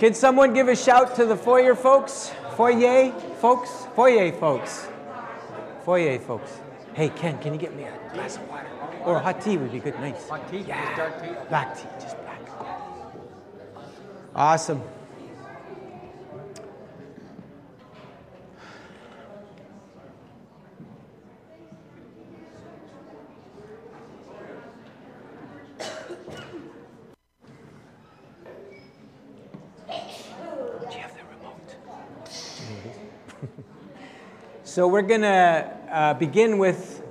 Can someone give a shout to the foyer folks? Foyer folks? Foyer folks. Foyer folks. Hey, Ken, can you get me a glass of water? Or hot tea would be good. Nice. Hot tea? Yeah. Just dark tea? Black tea, just black. Awesome. So we're going to uh, begin with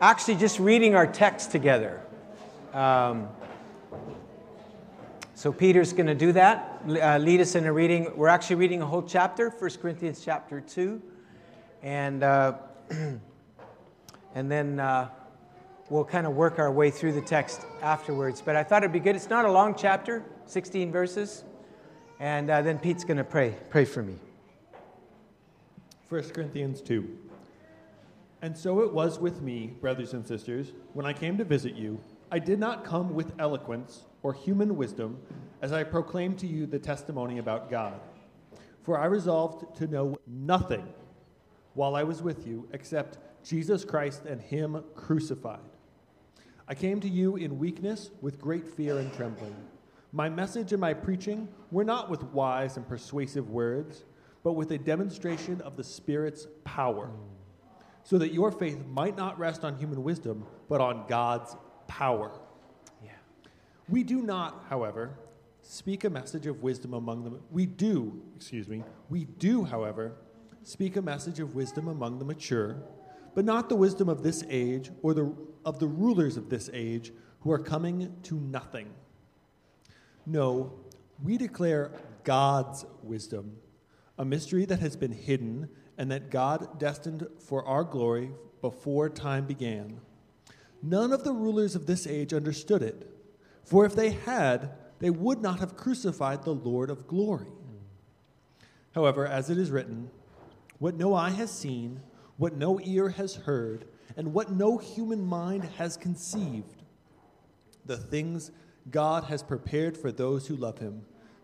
actually just reading our text together. Um, so Peter's going to do that, uh, lead us in a reading. We're actually reading a whole chapter, 1 Corinthians chapter 2. And, uh, and then uh, we'll kind of work our way through the text afterwards. But I thought it'd be good. It's not a long chapter, 16 verses. And uh, then Pete's going to pray. Pray for me. 1 Corinthians 2. And so it was with me, brothers and sisters, when I came to visit you. I did not come with eloquence or human wisdom as I proclaimed to you the testimony about God. For I resolved to know nothing while I was with you except Jesus Christ and Him crucified. I came to you in weakness with great fear and trembling. My message and my preaching were not with wise and persuasive words, but with a demonstration of the Spirit's power, so that your faith might not rest on human wisdom, but on God's power. Yeah. We do not, however, speak a message of wisdom among them. We do, excuse me, we do, however, speak a message of wisdom among the mature, but not the wisdom of this age or the, of the rulers of this age who are coming to nothing. No, we declare God's wisdom, a mystery that has been hidden and that God destined for our glory before time began. None of the rulers of this age understood it, for if they had, they would not have crucified the Lord of glory. However, as it is written, what no eye has seen, what no ear has heard, and what no human mind has conceived, the things God has prepared for those who love him.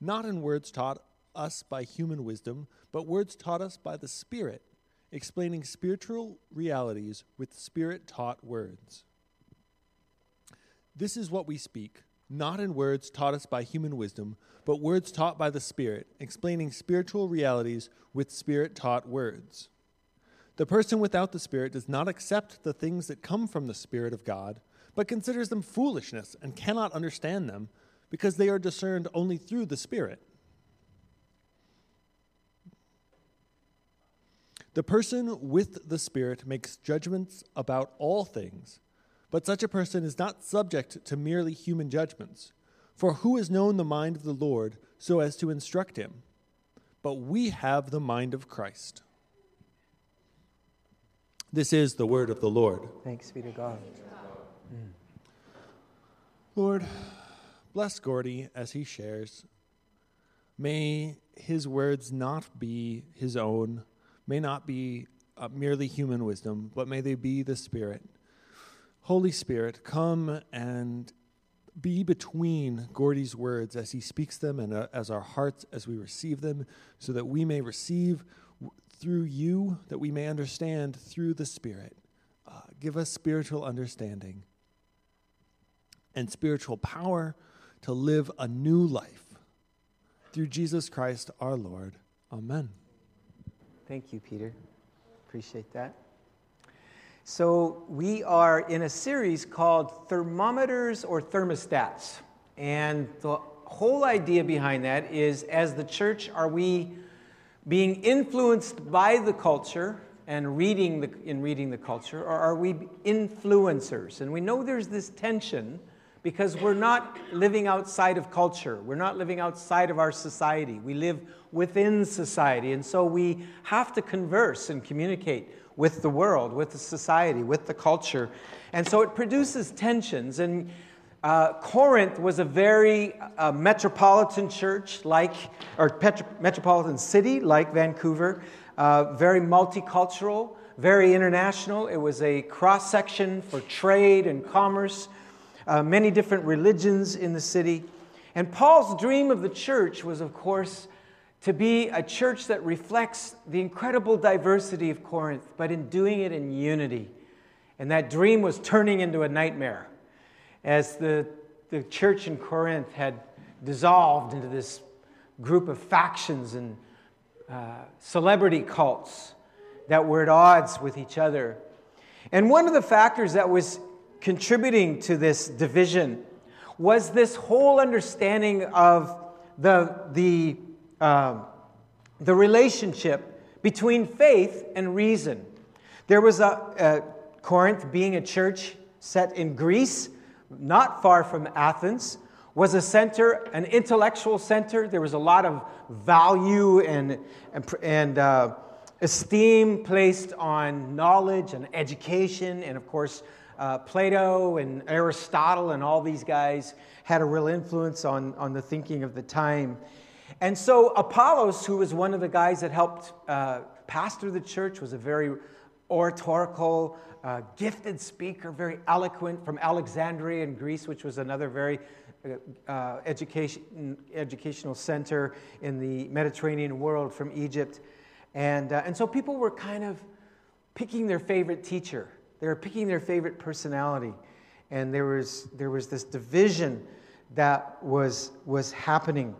not in words taught us by human wisdom, but words taught us by the Spirit, explaining spiritual realities with Spirit taught words. This is what we speak, not in words taught us by human wisdom, but words taught by the Spirit, explaining spiritual realities with Spirit taught words. The person without the Spirit does not accept the things that come from the Spirit of God, but considers them foolishness and cannot understand them because they are discerned only through the Spirit. The person with the Spirit makes judgments about all things, but such a person is not subject to merely human judgments. For who has known the mind of the Lord so as to instruct him? But we have the mind of Christ. This is the word of the Lord. Thanks be to God. Lord, bless Gordy as he shares. May his words not be his own, may not be uh, merely human wisdom, but may they be the Spirit. Holy Spirit, come and be between Gordy's words as he speaks them and uh, as our hearts as we receive them, so that we may receive w- through you, that we may understand through the Spirit. Uh, give us spiritual understanding and spiritual power to live a new life. Through Jesus Christ our Lord. Amen. Thank you, Peter. Appreciate that. So, we are in a series called Thermometers or Thermostats. And the whole idea behind that is as the church, are we being influenced by the culture and reading the, in reading the culture, or are we influencers? And we know there's this tension because we're not living outside of culture. We're not living outside of our society. We live within society. And so we have to converse and communicate with the world, with the society, with the culture. And so it produces tensions. And uh, Corinth was a very uh, metropolitan church, like, or metropolitan city, like Vancouver, uh, very multicultural, very international. It was a cross section for trade and commerce uh, many different religions in the city. And Paul's dream of the church was, of course, to be a church that reflects the incredible diversity of Corinth, but in doing it in unity. And that dream was turning into a nightmare as the, the church in Corinth had dissolved into this group of factions and uh, celebrity cults that were at odds with each other. And one of the factors that was contributing to this division was this whole understanding of the, the, uh, the relationship between faith and reason. There was a, Corinth, being a church set in Greece, not far from Athens, was a center, an intellectual center. There was a lot of value and, and, and uh, esteem placed on knowledge and education, and of course, uh, Plato and Aristotle and all these guys had a real influence on, on the thinking of the time. And so Apollos, who was one of the guys that helped uh, pastor the church, was a very oratorical, uh, gifted speaker, very eloquent from Alexandria in Greece, which was another very uh, uh education, educational center in the Mediterranean world from Egypt. And, uh, and so people were kind of picking their favorite teacher. They were picking their favorite personality. And there was, there was this division that was, was happening.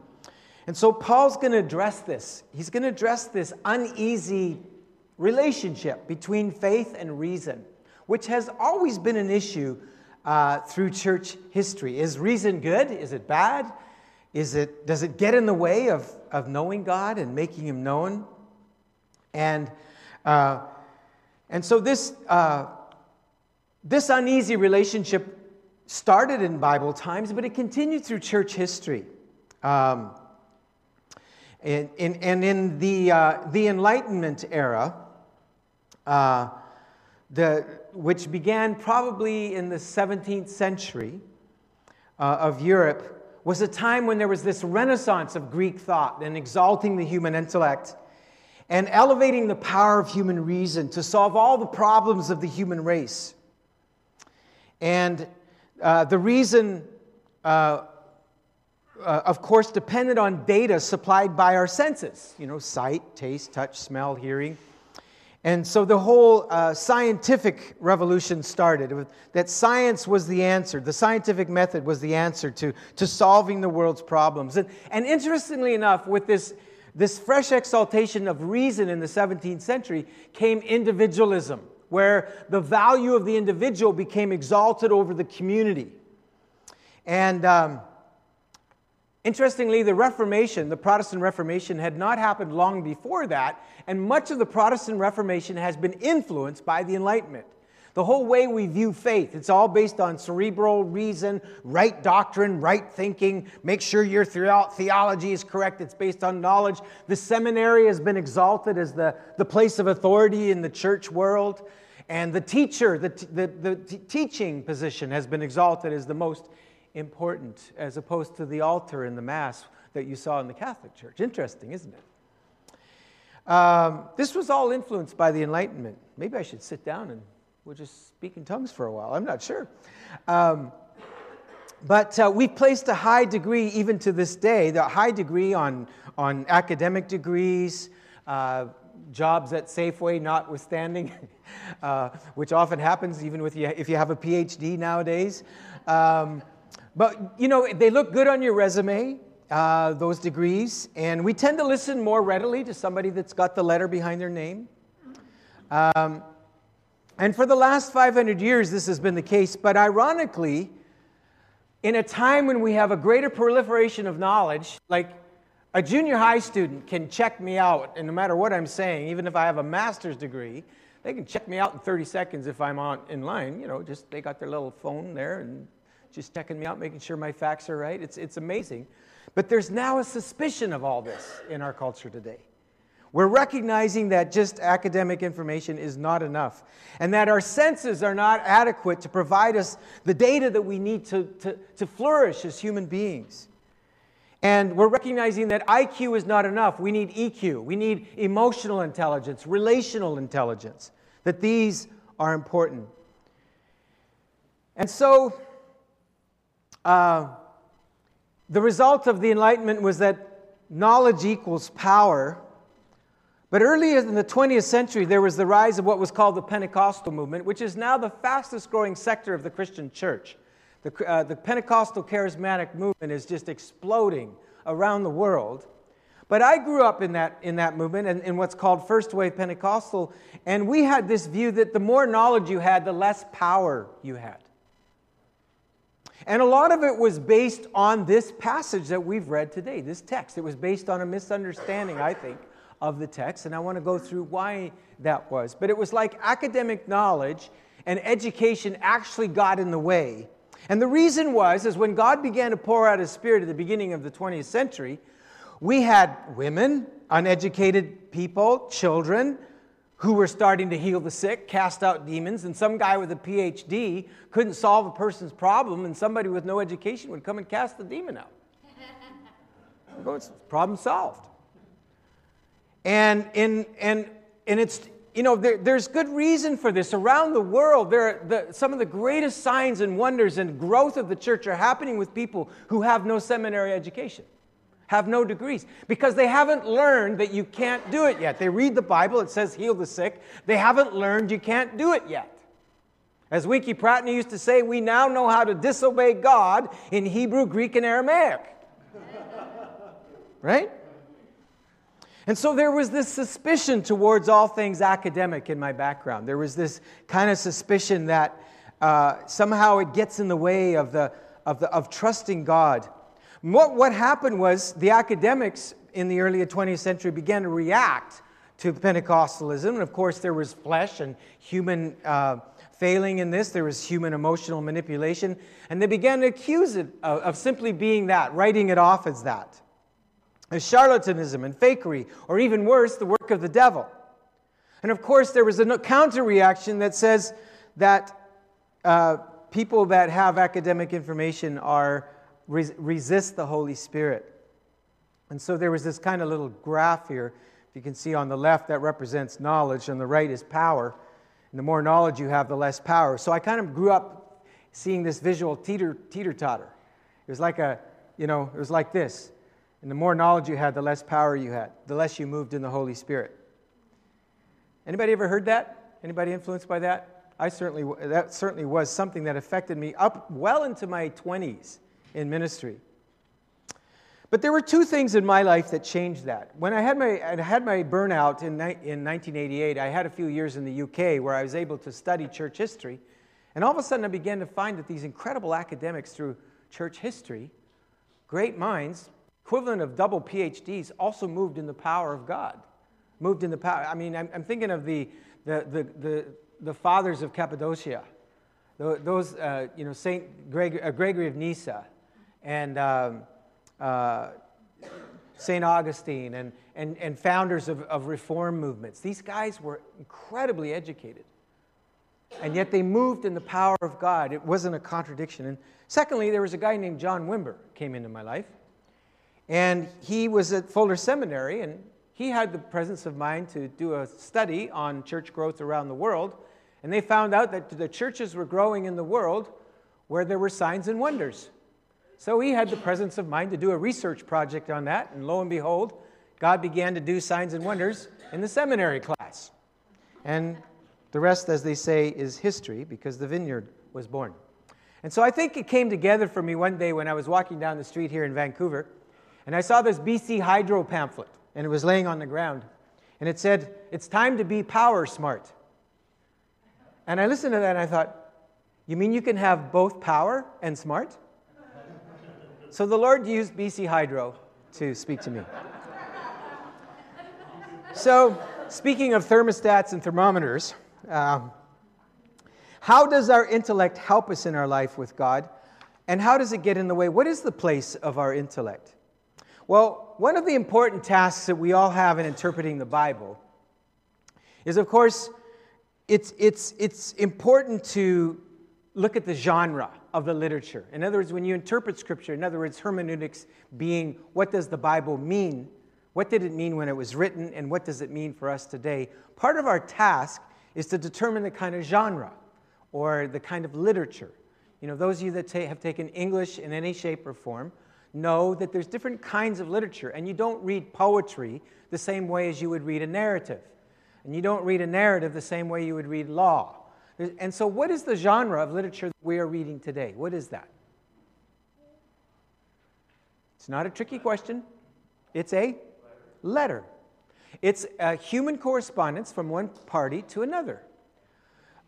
And so Paul's going to address this. He's going to address this uneasy relationship between faith and reason, which has always been an issue uh, through church history. Is reason good? Is it bad? Is it, does it get in the way of, of knowing God and making Him known? And, uh, and so this, uh, this uneasy relationship started in Bible times, but it continued through church history. Um, and, and, and, in the, uh, the Enlightenment era, uh, the, which began probably in the 17th century uh, of Europe, was a time when there was this renaissance of Greek thought and exalting the human intellect and elevating the power of human reason to solve all the problems of the human race. And uh, the reason, uh, uh, of course, depended on data supplied by our senses, you know, sight, taste, touch, smell, hearing. And so the whole uh, scientific revolution started. That science was the answer. The scientific method was the answer to, to solving the world's problems. And, and interestingly enough, with this, this fresh exaltation of reason in the 17th century came individualism where the value of the individual became exalted over the community. And um, interestingly, the Reformation, the Protestant Reformation, had not happened long before that, and much of the Protestant Reformation has been influenced by the Enlightenment. The whole way we view faith, it's all based on cerebral reason, right doctrine, right thinking. Make sure your theology is correct. It's based on knowledge. The seminary has been exalted as the, the place of authority in the church world. And the teacher, the, the, the teaching position has been exalted as the most important, as opposed to the altar in the Mass that you saw in the Catholic Church. Interesting, isn't it? Um, this was all influenced by the Enlightenment. Maybe I should sit down and we'll just speak in tongues for a while. I'm not sure. Um, but uh, we've placed a high degree, even to this day, the high degree on, on academic degrees, uh, jobs at Safeway notwithstanding, uh, which often happens even with you, if you have a PhD nowadays. Um, but, you know, they look good on your resume, uh, those degrees, and we tend to listen more readily to somebody that's got the letter behind their name. Um, and for the last 500 years, this has been the case, but ironically, in a time when we have a greater proliferation of knowledge, like a junior high student can check me out, and no matter what I'm saying, even if I have a master's degree, they can check me out in 30 seconds if I'm on in line. You know, just they got their little phone there and just checking me out, making sure my facts are right. It's, it's amazing. But there's now a suspicion of all this in our culture today. We're recognizing that just academic information is not enough, and that our senses are not adequate to provide us the data that we need to, to, to flourish as human beings. And we're recognizing that IQ is not enough. We need EQ. We need emotional intelligence, relational intelligence, that these are important. And so, uh, the result of the Enlightenment was that knowledge equals power but earlier in the 20th century, there was the rise of what was called the Pentecostal movement, which is now the fastest growing sector of the Christian church. The, uh, the Pentecostal charismatic movement is just exploding around the world. But I grew up in that, in that movement and in what's called First Wave Pentecostal, and we had this view that the more knowledge you had, the less power you had. And a lot of it was based on this passage that we've read today, this text. It was based on a misunderstanding, I think, of the text, and I want to go through why that was. But it was like academic knowledge and education actually got in the way. And the reason was is when God began to pour out his spirit at the beginning of the 20th century, we had women, uneducated people, children who were starting to heal the sick, cast out demons, and some guy with a PhD couldn't solve a person's problem, and somebody with no education would come and cast the demon out. problem solved. And, in, and, and it's, you know, there, there's good reason for this. Around the world, there the, some of the greatest signs and wonders and growth of the church are happening with people who have no seminary education, have no degrees, because they haven't learned that you can't do it yet. They read the Bible, it says heal the sick. They haven't learned you can't do it yet. As Winkie Pratney used to say, we now know how to disobey God in Hebrew, Greek, and Aramaic. right? And so there was this suspicion towards all things academic in my background. There was this kind of suspicion that uh, somehow it gets in the way of, the, of, the, of trusting God. What, what happened was the academics in the early 20th century began to react to Pentecostalism. And of course, there was flesh and human uh, failing in this, there was human emotional manipulation. And they began to accuse it of, of simply being that, writing it off as that as charlatanism and fakery, or even worse, the work of the devil. And of course, there was a counter reaction that says that uh, people that have academic information are res- resist the Holy Spirit. And so there was this kind of little graph here, if you can see on the left, that represents knowledge, and the right is power. And the more knowledge you have, the less power. So I kind of grew up seeing this visual teeter teeter totter. It was like a, you know, it was like this. And the more knowledge you had, the less power you had, the less you moved in the Holy Spirit. Anybody ever heard that? Anybody influenced by that? I certainly that certainly was something that affected me up well into my 20s in ministry. But there were two things in my life that changed that. When I had my, I had my burnout in, in 1988, I had a few years in the UK where I was able to study church history. And all of a sudden, I began to find that these incredible academics through church history, great minds, equivalent of double PhDs, also moved in the power of God. Moved in the power. I mean, I'm, I'm thinking of the, the, the, the, the fathers of Cappadocia, those, uh, you know, St. Uh, Gregory of Nyssa and um, uh, St. Augustine and, and, and founders of, of reform movements. These guys were incredibly educated. And yet they moved in the power of God. It wasn't a contradiction. And secondly, there was a guy named John Wimber came into my life. And he was at Fuller Seminary, and he had the presence of mind to do a study on church growth around the world. And they found out that the churches were growing in the world where there were signs and wonders. So he had the presence of mind to do a research project on that, and lo and behold, God began to do signs and wonders in the seminary class. And the rest, as they say, is history because the vineyard was born. And so I think it came together for me one day when I was walking down the street here in Vancouver. And I saw this BC Hydro pamphlet, and it was laying on the ground. And it said, It's time to be power smart. And I listened to that and I thought, You mean you can have both power and smart? so the Lord used BC Hydro to speak to me. so, speaking of thermostats and thermometers, um, how does our intellect help us in our life with God? And how does it get in the way? What is the place of our intellect? Well, one of the important tasks that we all have in interpreting the Bible is, of course, it's, it's, it's important to look at the genre of the literature. In other words, when you interpret Scripture, in other words, hermeneutics being what does the Bible mean? What did it mean when it was written, and what does it mean for us today? Part of our task is to determine the kind of genre or the kind of literature. You know, those of you that ta- have taken English in any shape or form know that there's different kinds of literature, and you don't read poetry the same way as you would read a narrative. And you don't read a narrative the same way you would read law. And so, what is the genre of literature that we are reading today? What is that? It's not a tricky question, it's a letter. It's a human correspondence from one party to another.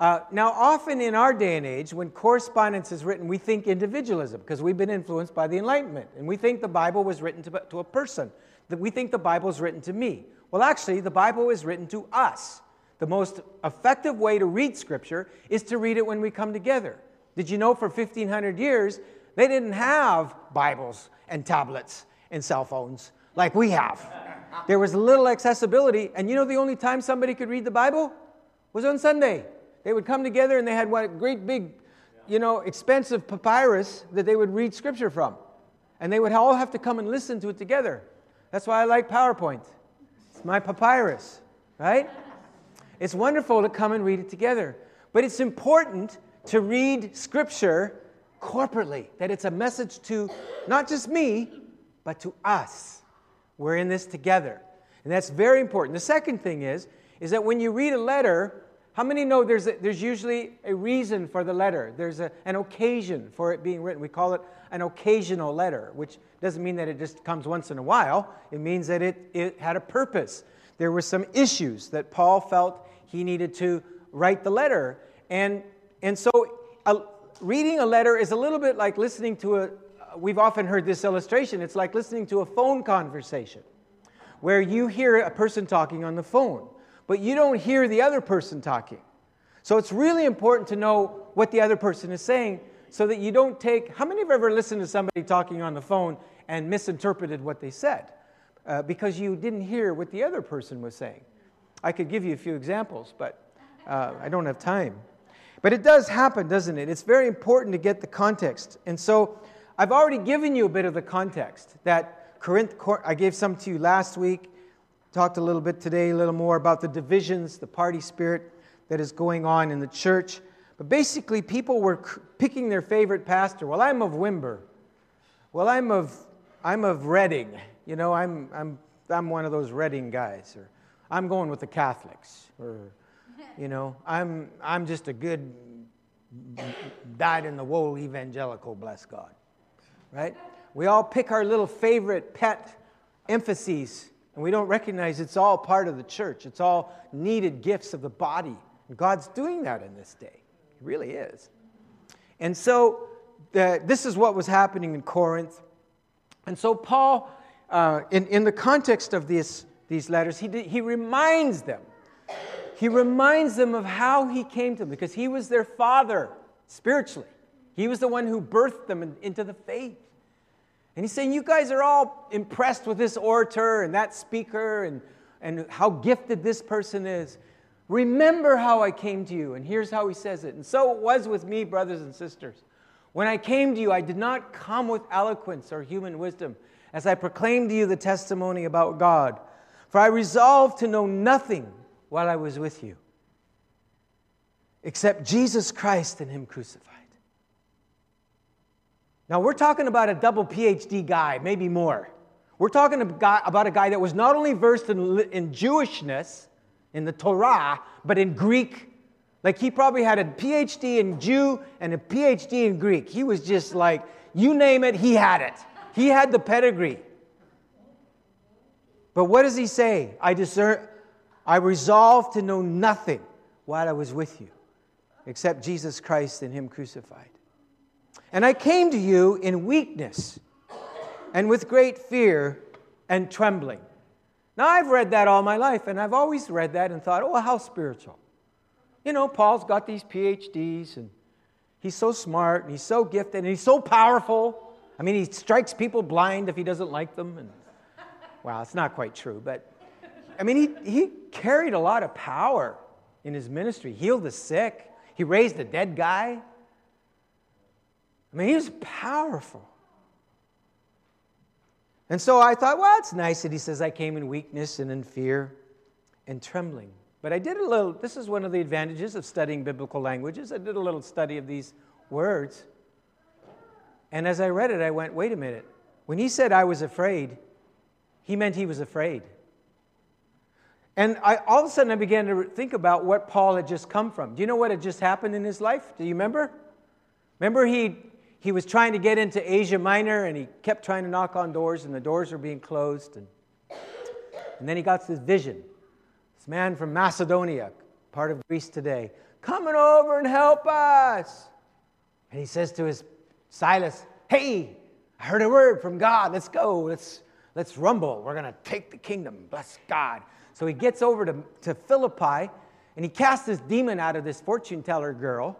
Uh, now, often in our day and age, when correspondence is written, we think individualism because we've been influenced by the Enlightenment. And we think the Bible was written to, to a person, that we think the Bible is written to me. Well, actually, the Bible is written to us. The most effective way to read Scripture is to read it when we come together. Did you know for 1,500 years, they didn't have Bibles and tablets and cell phones like we have? There was little accessibility, and you know the only time somebody could read the Bible was on Sunday. They would come together and they had what great big, you know, expensive papyrus that they would read Scripture from. And they would all have to come and listen to it together. That's why I like PowerPoint. It's my papyrus, right? It's wonderful to come and read it together. But it's important to read Scripture corporately, that it's a message to not just me, but to us. We're in this together. And that's very important. The second thing is, is that when you read a letter, how many know there's, a, there's usually a reason for the letter? There's a, an occasion for it being written. We call it an occasional letter, which doesn't mean that it just comes once in a while. It means that it, it had a purpose. There were some issues that Paul felt he needed to write the letter. And, and so a, reading a letter is a little bit like listening to a, we've often heard this illustration, it's like listening to a phone conversation where you hear a person talking on the phone, but you don't hear the other person talking. So it's really important to know what the other person is saying so that you don't take. How many have ever listened to somebody talking on the phone and misinterpreted what they said uh, because you didn't hear what the other person was saying? I could give you a few examples, but uh, I don't have time. But it does happen, doesn't it? It's very important to get the context. And so I've already given you a bit of the context that Corinth, I gave some to you last week, talked a little bit today, a little more about the divisions, the party spirit that is going on in the church. But basically, people were picking their favorite pastor. Well, I'm of Wimber. Well, I'm of, I'm of Redding. You know, I'm, I'm, I'm one of those Redding guys. Or I'm going with the Catholics. Or, you know, I'm, I'm just a good, dyed in the wool evangelical, bless God right? We all pick our little favorite pet emphases, and we don't recognize it's all part of the church. It's all needed gifts of the body. And God's doing that in this day. He really is. And so, the, this is what was happening in Corinth. And so, Paul, uh, in, in the context of this, these letters, he, he reminds them. He reminds them of how he came to them because he was their father spiritually. He was the one who birthed them into the faith. And he's saying, You guys are all impressed with this orator and that speaker and, and how gifted this person is. Remember how I came to you. And here's how he says it. And so it was with me, brothers and sisters. When I came to you, I did not come with eloquence or human wisdom as I proclaimed to you the testimony about God. For I resolved to know nothing while I was with you except Jesus Christ and Him crucified. Now, we're talking about a double PhD guy, maybe more. We're talking about a guy that was not only versed in, in Jewishness, in the Torah, but in Greek. Like he probably had a PhD in Jew and a PhD in Greek. He was just like, you name it, he had it. He had the pedigree. But what does he say? I discern, I resolved to know nothing while I was with you, except Jesus Christ and Him crucified. And I came to you in weakness and with great fear and trembling. Now, I've read that all my life, and I've always read that and thought, oh, how spiritual. You know, Paul's got these PhDs, and He's so smart and he's so gifted and he's so powerful. I mean, he strikes people blind if he doesn't like them. And, well, it's not quite true, but I mean, he, he carried a lot of power in his ministry, healed the sick, he raised a dead guy. I mean, he was powerful. And so I thought, well, it's nice that he says, I came in weakness and in fear and trembling. But I did a little, this is one of the advantages of studying biblical languages. I did a little study of these words. And as I read it, I went, wait a minute. When he said I was afraid, he meant he was afraid. And I, all of a sudden, I began to think about what Paul had just come from. Do you know what had just happened in his life? Do you remember? Remember, he, he was trying to get into Asia Minor and he kept trying to knock on doors, and the doors were being closed. And, and then he got this vision. This man from Macedonia, part of Greece today, coming over and help us. And he says to his Silas, Hey, I heard a word from God. Let's go. Let's, let's rumble. We're going to take the kingdom. Bless God. So he gets over to, to Philippi and he casts this demon out of this fortune teller girl.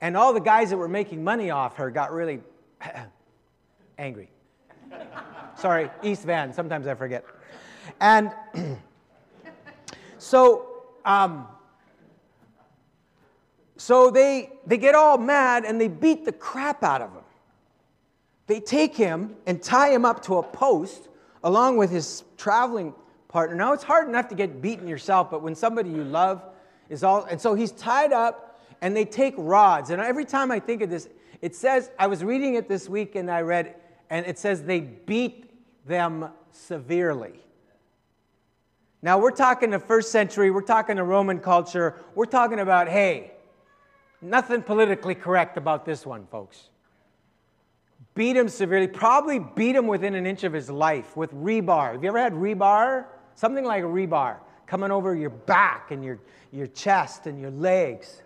And all the guys that were making money off her got really angry. Sorry, East Van. Sometimes I forget. And so, um, so they, they get all mad and they beat the crap out of him. They take him and tie him up to a post along with his traveling partner. Now, it's hard enough to get beaten yourself, but when somebody you love is all. And so he's tied up and they take rods. And every time I think of this, it says, I was reading it this week and I read, and it says they beat them severely. Now, we're talking the first century, we're talking the Roman culture, we're talking about, hey, nothing politically correct about this one, folks. Beat him severely, probably beat him within an inch of his life with rebar. Have you ever had rebar? Something like rebar coming over your back and your, your chest and your legs.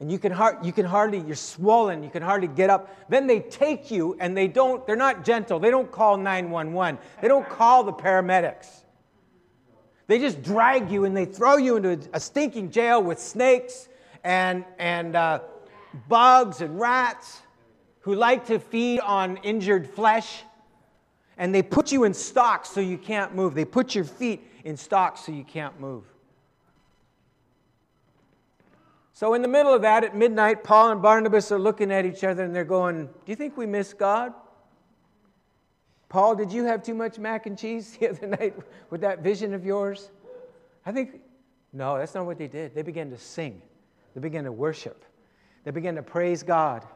And you can, har- you can hardly, you're swollen, you can hardly get up. Then they take you and they don't, they're not gentle. They don't call 911. They don't call the paramedics. They just drag you and they throw you into a stinking jail with snakes and, and uh, bugs and rats who like to feed on injured flesh and they put you in stocks so you can't move. They put your feet in stocks so you can't move. So, in the middle of that, at midnight, Paul and Barnabas are looking at each other and they're going, Do you think we miss God? Paul, did you have too much mac and cheese the other night with that vision of yours? I think, no, that's not what they did. They began to sing, they began to worship, they began to praise God.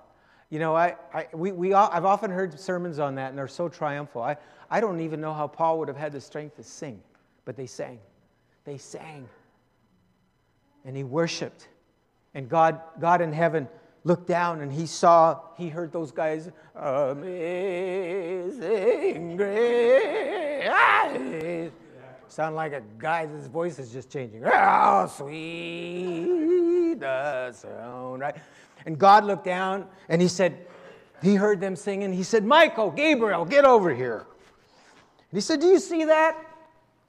You know, I, I, we, we, I've often heard sermons on that, and they're so triumphal. I, I don't even know how Paul would have had the strength to sing, but they sang. They sang. And he worshiped. And God, God in heaven looked down and he saw, he heard those guys, Amazing Grace. Sound like a guy, his voice is just changing. Oh, sweet the sound, right? And God looked down and he said, he heard them singing. He said, Michael, Gabriel, get over here. And he said, Do you see that?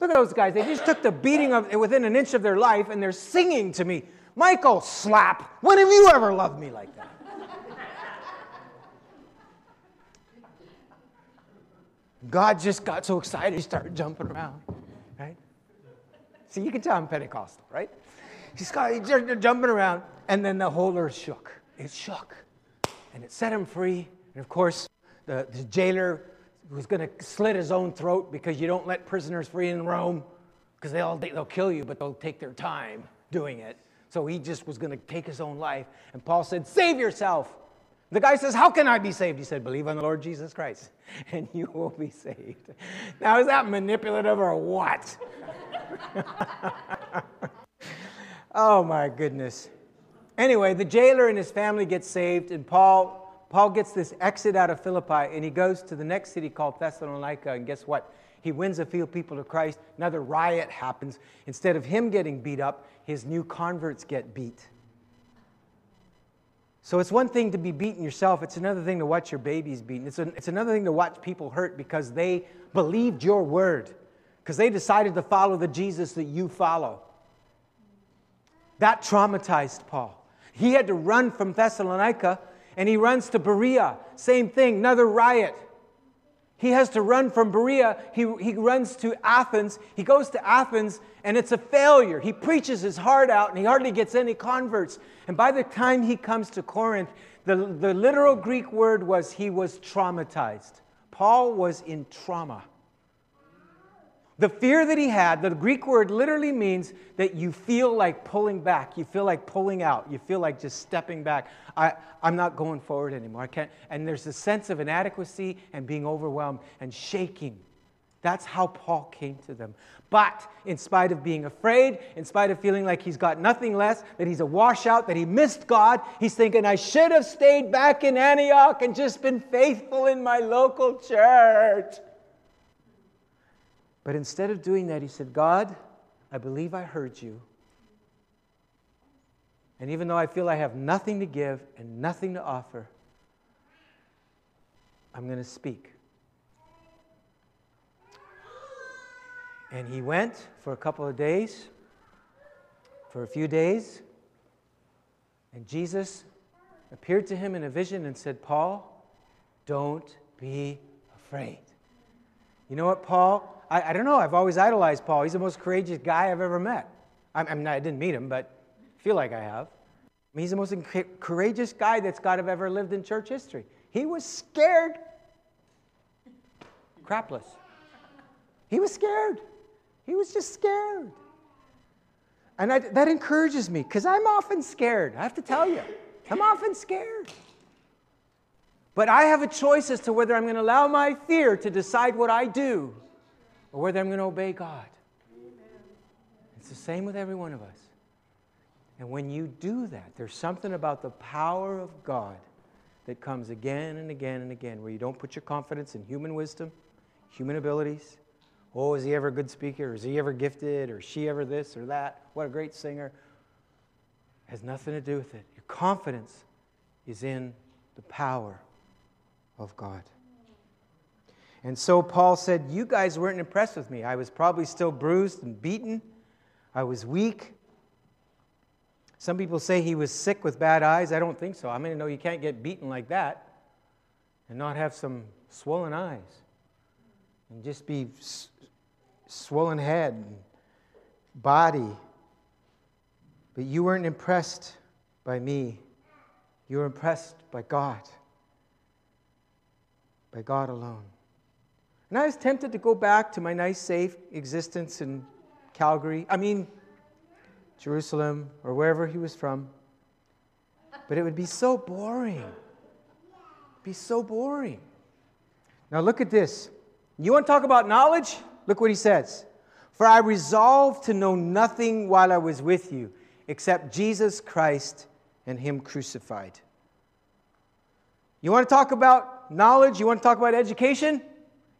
Look at those guys. They just took the beating of within an inch of their life and they're singing to me. Michael, slap. When have you ever loved me like that? God just got so excited, he started jumping around, right? See, you can tell I'm Pentecostal, right? He's got, he's jumping around, and then the whole earth shook it shook and it set him free. And of course, the, the jailer was going to slit his own throat because you don't let prisoners free in Rome because they'll, they'll kill you, but they'll take their time doing it. So he just was going to take his own life. And Paul said, Save yourself. The guy says, How can I be saved? He said, Believe on the Lord Jesus Christ, and you will be saved. Now, is that manipulative or what? oh, my goodness. Anyway, the jailer and his family get saved, and Paul, Paul gets this exit out of Philippi, and he goes to the next city called Thessalonica, and guess what? He wins a few people to Christ. Another riot happens. Instead of him getting beat up, his new converts get beat. So it's one thing to be beaten yourself, it's another thing to watch your babies beaten. It's, it's another thing to watch people hurt because they believed your word, because they decided to follow the Jesus that you follow. That traumatized Paul. He had to run from Thessalonica and he runs to Berea. Same thing, another riot. He has to run from Berea. He, he runs to Athens. He goes to Athens, and it's a failure. He preaches his heart out, and he hardly gets any converts. And by the time he comes to Corinth, the, the literal Greek word was he was traumatized. Paul was in trauma. The fear that he had, the Greek word literally means that you feel like pulling back. You feel like pulling out. You feel like just stepping back. I, I'm not going forward anymore. I can't. And there's a sense of inadequacy and being overwhelmed and shaking. That's how Paul came to them. But in spite of being afraid, in spite of feeling like he's got nothing less, that he's a washout, that he missed God, he's thinking, I should have stayed back in Antioch and just been faithful in my local church. But instead of doing that, he said, God, I believe I heard you. And even though I feel I have nothing to give and nothing to offer, I'm going to speak. And he went for a couple of days, for a few days, and Jesus appeared to him in a vision and said, Paul, don't be afraid. You know what, Paul? I, I, don't know. I've always idolized Paul. He's the most courageous guy I've ever met. I, I mean, I didn't meet him, but I feel like I have. I mean, he's the most courageous guy that's God have ever lived in church history. He was scared. Crapless. He was scared. He was just scared. And I, that encourages me because I'm often scared. I have to tell you, I'm often scared. But I have a choice as to whether I'm going to allow my fear to decide what I do or whether I'm going to obey God. It's the same with every one of us. And when you do that, there's something about the power of God that comes again and again and again, where you don't put your confidence in human wisdom, human abilities. Oh, is he ever a good speaker? Or is he ever gifted? Or is she ever this or that? What a great singer. It has nothing to do with it. Your confidence is in the power of God. And so Paul said, You guys weren't impressed with me. I was probably still bruised and beaten. I was weak. Some people say he was sick with bad eyes. I don't think so. I mean, no, you can't get beaten like that and not have some swollen eyes and just be s- swollen head and body. But you weren't impressed by me. You were impressed by God, by God alone. And I was tempted to go back to my nice, safe existence in Calgary, I mean, Jerusalem, or wherever he was from. But it would be so boring. be so boring. Now, look at this. You want to talk about knowledge? Look what he says. For I resolved to know nothing while I was with you except Jesus Christ and Him crucified. You want to talk about knowledge? You want to talk about education?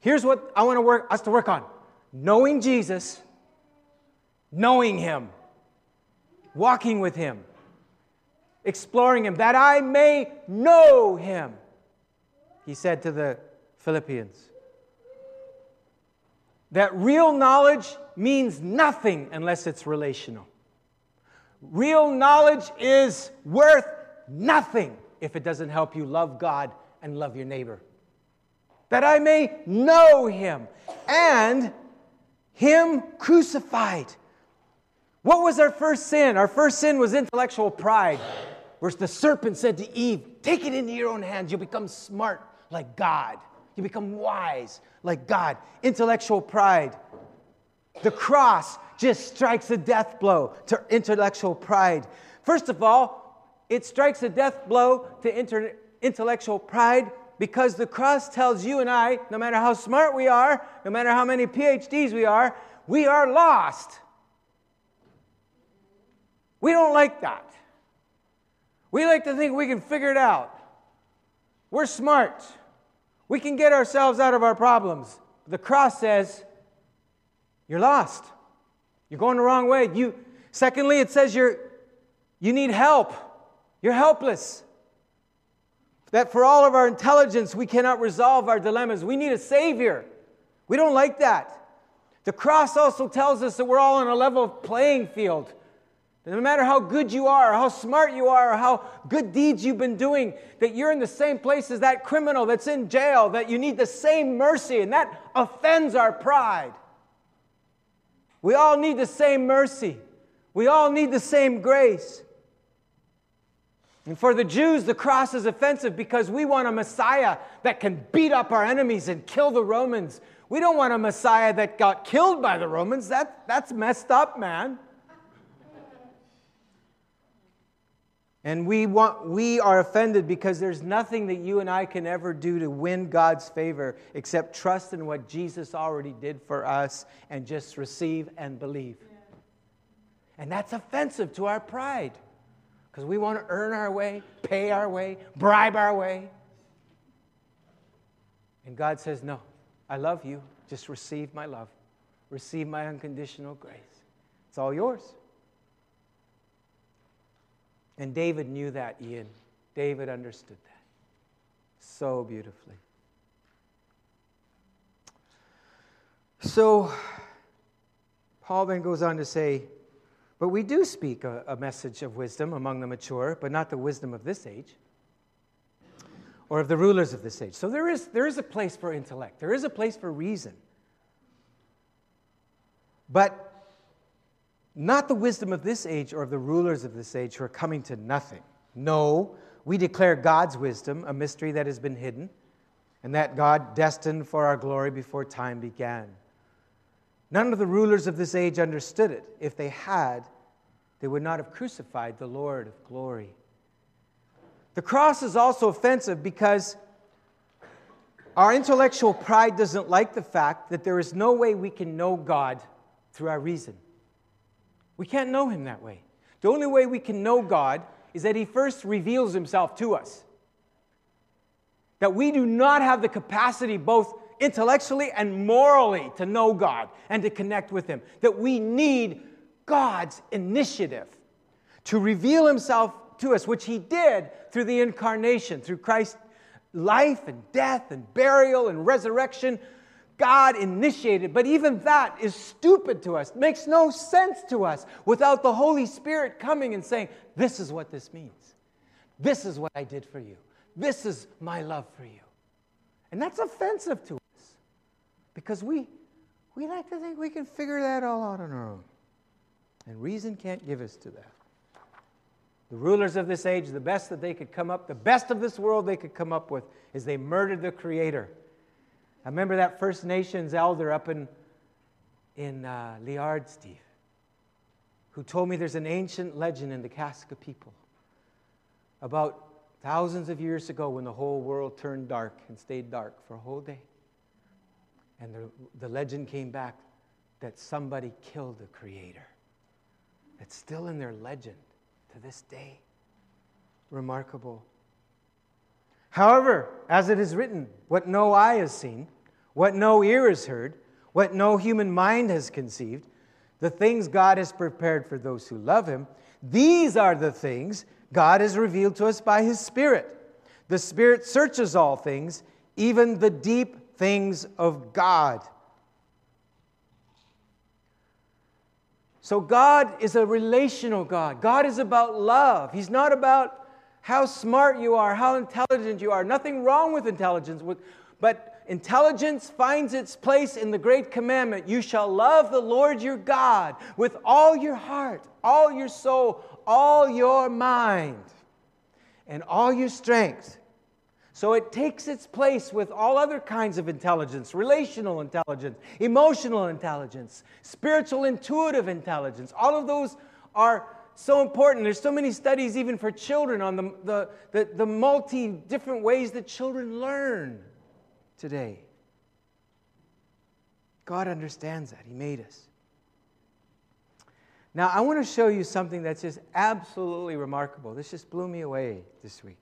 Here's what I want to work us to work on knowing Jesus, knowing Him, walking with Him, exploring Him, that I may know Him, he said to the Philippians. That real knowledge means nothing unless it's relational. Real knowledge is worth nothing if it doesn't help you love God and love your neighbor that I may know him and him crucified. What was our first sin? Our first sin was intellectual pride, where the serpent said to Eve, Take it into your own hands. You'll become smart like God. You become wise like God. Intellectual pride. The cross just strikes a death blow to intellectual pride. First of all, it strikes a death blow to inter- intellectual pride because the cross tells you and I, no matter how smart we are, no matter how many PhDs we are, we are lost. We don't like that. We like to think we can figure it out. We're smart. We can get ourselves out of our problems. The cross says, you're lost. You're going the wrong way. You, secondly, it says you're, you need help. You're helpless that for all of our intelligence, we cannot resolve our dilemmas. We need a Savior. We don't like that. The cross also tells us that we're all on a level playing field. No matter how good you are, how smart you are, or how good deeds you've been doing, that you're in the same place as that criminal that's in jail, that you need the same mercy, and that offends our pride. We all need the same mercy. We all need the same grace. And for the Jews, the cross is offensive because we want a Messiah that can beat up our enemies and kill the Romans. We don't want a Messiah that got killed by the Romans. That, that's messed up, man. And we, want, we are offended because there's nothing that you and I can ever do to win God's favor except trust in what Jesus already did for us and just receive and believe. And that's offensive to our pride because we want to earn our way, pay our way, bribe our way. And God says, No, I love you. Just receive my love, receive my unconditional grace. It's all yours. And David knew that, Ian. David understood that so beautifully. So, Paul then goes on to say, But we do speak a, a, message of wisdom among the mature, but not the wisdom of this age or of the rulers of this age. So there is, there is a place for intellect, there is a place for reason. But not the wisdom of this age or of the rulers of this age who are coming to nothing. No, we declare God's wisdom, a mystery that has been hidden, and that God destined for our glory before time began. None of the rulers of this age understood it. If they had, they would not have crucified the Lord of glory. The cross is also offensive because our intellectual pride doesn't like the fact that there is no way we can know God through our reason. We can't know him that way. The only way we can know God is that he first reveals himself to us. That we do not have the capacity, both intellectually and morally, to know God and to connect with him. That we need God's initiative to reveal himself to us, which he did through the incarnation, through Christ's life and death and burial and resurrection God initiated, but even that is stupid to us, makes no sense to us without the Holy Spirit coming and saying, This is what this means. This is what I did for you. This is my love for you. And that's offensive to us because we, we like to think we can figure that all out on our own. And reason can't give us to that. The rulers of this age, the best that they could come up, the best of this world they could come up with, is they murdered the Creator. I remember that First Nations elder up in, in uh, Liard, Steve, who told me there's an ancient legend in the Kaska people about thousands of years ago when the whole world turned dark and stayed dark for a whole day. And the, the legend came back that somebody killed the Creator. It's still in their legend to this day. Remarkable. However, as it is written, what no eye has seen, what no ear has heard, what no human mind has conceived, the things God has prepared for those who love Him, these are the things God has revealed to us by His Spirit. The Spirit searches all things, even the deep things of God. So, God is a relational God. God is about love. He's not about how smart you are, how intelligent you are. Nothing wrong with intelligence, but intelligence finds its place in the great commandment you shall love the Lord your God with all your heart, all your soul, all your mind, and all your strength. So it takes its place with all other kinds of intelligence relational intelligence, emotional intelligence, spiritual intuitive intelligence. All of those are so important. There's so many studies, even for children, on the, the, the, the multi different ways that children learn today. God understands that. He made us. Now, I want to show you something that's just absolutely remarkable. This just blew me away this week.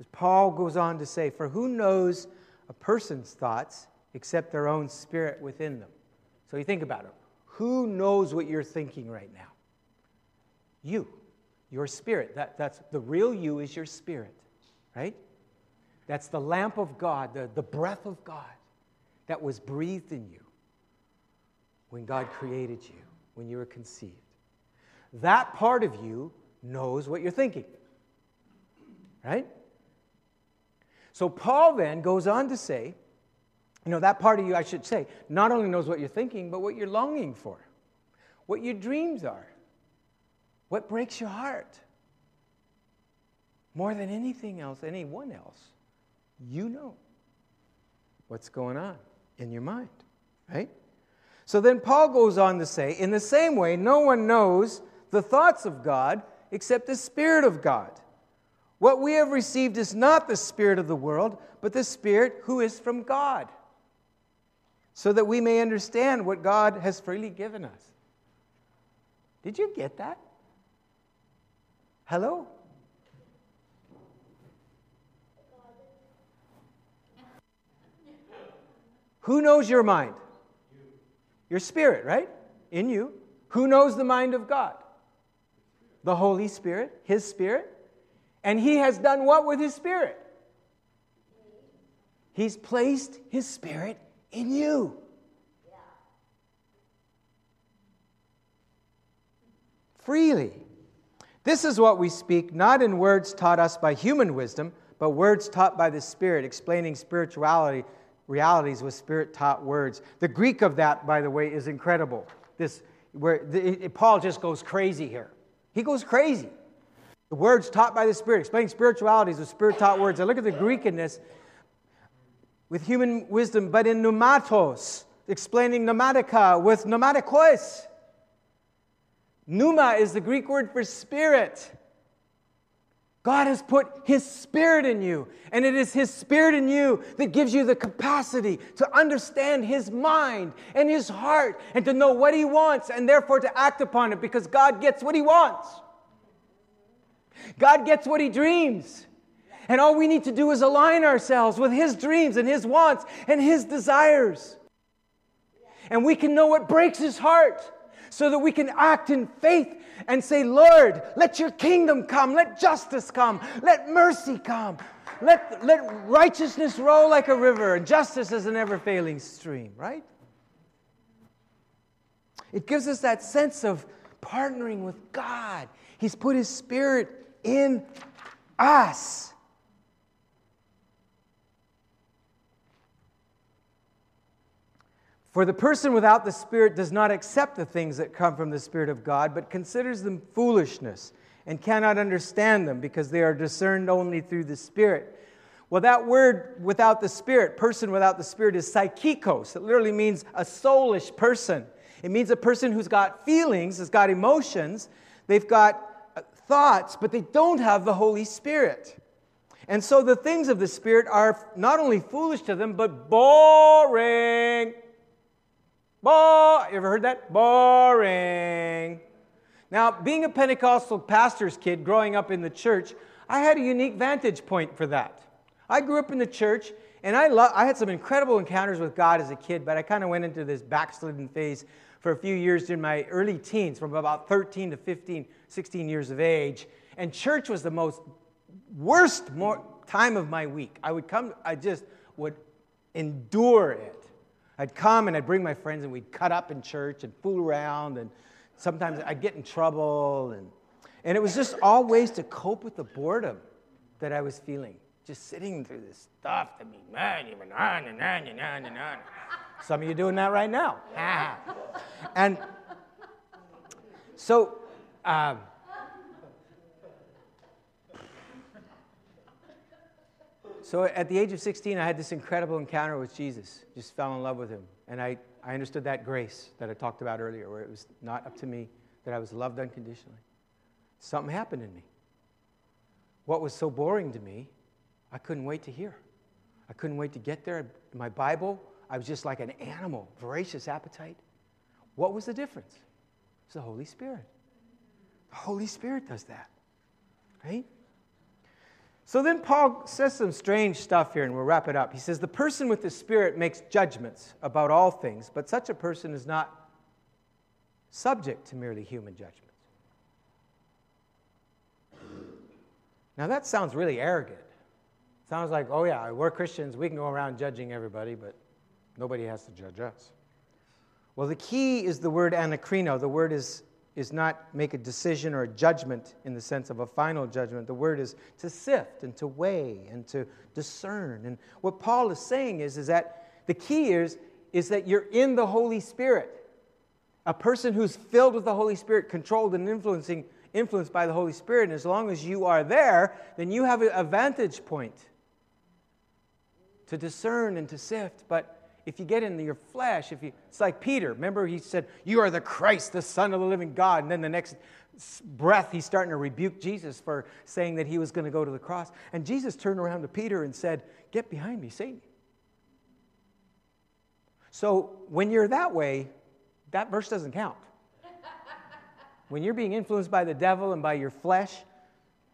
As Paul goes on to say, For who knows a person's thoughts except their own spirit within them? So you think about it. Who knows what you're thinking right now? You, your spirit. That, that's the real you is your spirit, right? That's the lamp of God, the, the breath of God that was breathed in you when God created you, when you were conceived. that part of you knows what you're thinking. Right? So Paul then goes on to say, you know, that part of you, I should say, not only knows what you're thinking, but what you're longing for, what your dreams are, what breaks your heart. More than anything else, anyone else, you know what's going on in your mind, right? So then Paul goes on to say, in the same way, no one knows the thoughts of God except the Spirit of God. What we have received is not the Spirit of the world, but the Spirit who is from God, so that we may understand what God has freely given us. Did you get that? Hello? Who knows your mind? Your spirit, right? In you. Who knows the mind of God? The Holy Spirit, His Spirit. And He has done what with His Spirit? He's placed His Spirit in you. Freely. This is what we speak, not in words taught us by human wisdom, but words taught by the Spirit, explaining spirituality realities with spirit taught words. The Greek of that, by the way, is incredible. This, where the, Paul just goes crazy here. He goes crazy. The words taught by the Spirit, explaining spiritualities with spirit taught words. I look at the Greek in this with human wisdom, but in pneumatos, explaining pneumatica with pneumatikos. Pneuma is the Greek word for spirit. God has put His Spirit in you, and it is His Spirit in you that gives you the capacity to understand His mind and His heart and to know what He wants and therefore to act upon it because God gets what He wants. God gets what He dreams. And all we need to do is align ourselves with His dreams and His wants and His desires. And we can know what breaks His heart so that we can act in faith and say, Lord, let your kingdom come, let justice come, let mercy come, let, let righteousness roll like a river, and justice as an ever failing stream, right? It gives us that sense of partnering with God. He's put His Spirit in us. For the person without the Spirit does not accept the things that come from the Spirit of God, but considers them foolishness and cannot understand them because they are discerned only through the Spirit. Well, that word without the Spirit, person without the Spirit, is psychikos. It literally means a soulish person. It means a person who's got feelings, has got emotions, they've got thoughts, but they don't have the Holy Spirit. And so the things of the Spirit are not only foolish to them, but boring. Bo- you ever heard that? Boring. Now, being a Pentecostal pastor's kid growing up in the church, I had a unique vantage point for that. I grew up in the church, and I, lo- I had some incredible encounters with God as a kid, but I kind of went into this backslidden phase for a few years in my early teens, from about 13 to 15, 16 years of age. And church was the most worst more time of my week. I would come, I just would endure it. I'd come and I'd bring my friends and we'd cut up in church and fool around and sometimes I'd get in trouble and and it was just all ways to cope with the boredom that I was feeling. Just sitting through this stuff. I mean, some of you doing that right now. and so um, So at the age of 16, I had this incredible encounter with Jesus. Just fell in love with him. And I, I understood that grace that I talked about earlier, where it was not up to me, that I was loved unconditionally. Something happened in me. What was so boring to me, I couldn't wait to hear. I couldn't wait to get there. My Bible, I was just like an animal, voracious appetite. What was the difference? It's the Holy Spirit. The Holy Spirit does that, right? So then Paul says some strange stuff here, and we'll wrap it up. He says, The person with the Spirit makes judgments about all things, but such a person is not subject to merely human judgments. Now that sounds really arrogant. Sounds like, oh yeah, we're Christians, we can go around judging everybody, but nobody has to judge us. Well, the key is the word anakrino. The word is is not make a decision or a judgment in the sense of a final judgment. The word is to sift and to weigh and to discern. And what Paul is saying is, is that the key is, is that you're in the Holy Spirit. A person who's filled with the Holy Spirit, controlled and influencing, influenced by the Holy Spirit, and as long as you are there, then you have a vantage point to discern and to sift. But if you get into your flesh, if you, it's like Peter. Remember, he said, You are the Christ, the Son of the living God. And then the next breath, he's starting to rebuke Jesus for saying that he was going to go to the cross. And Jesus turned around to Peter and said, Get behind me, Satan. So when you're that way, that verse doesn't count. when you're being influenced by the devil and by your flesh,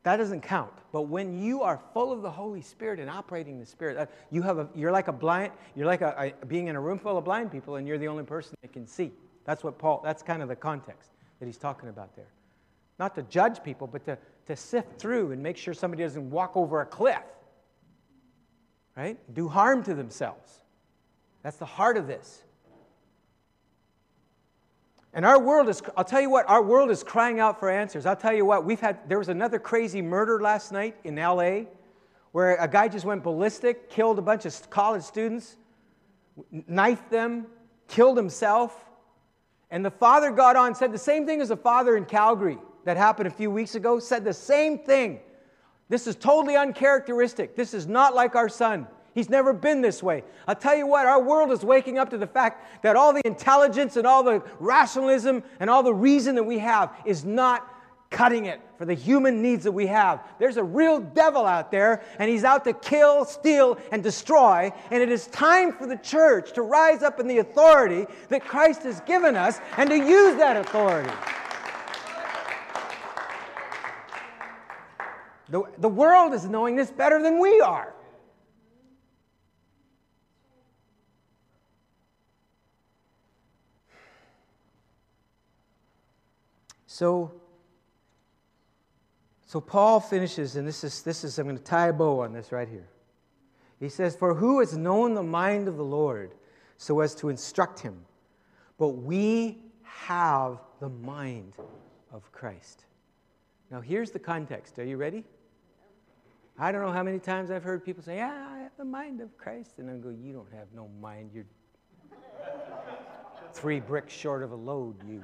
that doesn't count. But when you are full of the Holy Spirit and operating the Spirit, you have a, you're like a blind, you're like a, a, being in a room full of blind people and you're the only person that can see. That's what Paul, that's kind of the context that he's talking about there. Not to judge people, but to, to sift through and make sure somebody doesn't walk over a cliff, right? Do harm to themselves. That's the heart of this. And our world is, I'll tell you what, our world is crying out for answers. I'll tell you what, we've had, there was another crazy murder last night in LA where a guy just went ballistic, killed a bunch of college students, knifed them, killed himself. And the father got on, said the same thing as the father in Calgary that happened a few weeks ago, said the same thing. This is totally uncharacteristic. This is not like our son. He's never been this way. I'll tell you what, our world is waking up to the fact that all the intelligence and all the rationalism and all the reason that we have is not cutting it for the human needs that we have. There's a real devil out there, and he's out to kill, steal, and destroy. And it is time for the church to rise up in the authority that Christ has given us and to use that authority. The, the world is knowing this better than we are. So, so Paul finishes, and this is, this is, I'm going to tie a bow on this right here. He says, For who has known the mind of the Lord so as to instruct him? But we have the mind of Christ. Now, here's the context. Are you ready? I don't know how many times I've heard people say, Yeah, I have the mind of Christ. And I go, You don't have no mind. You're three bricks short of a load, you.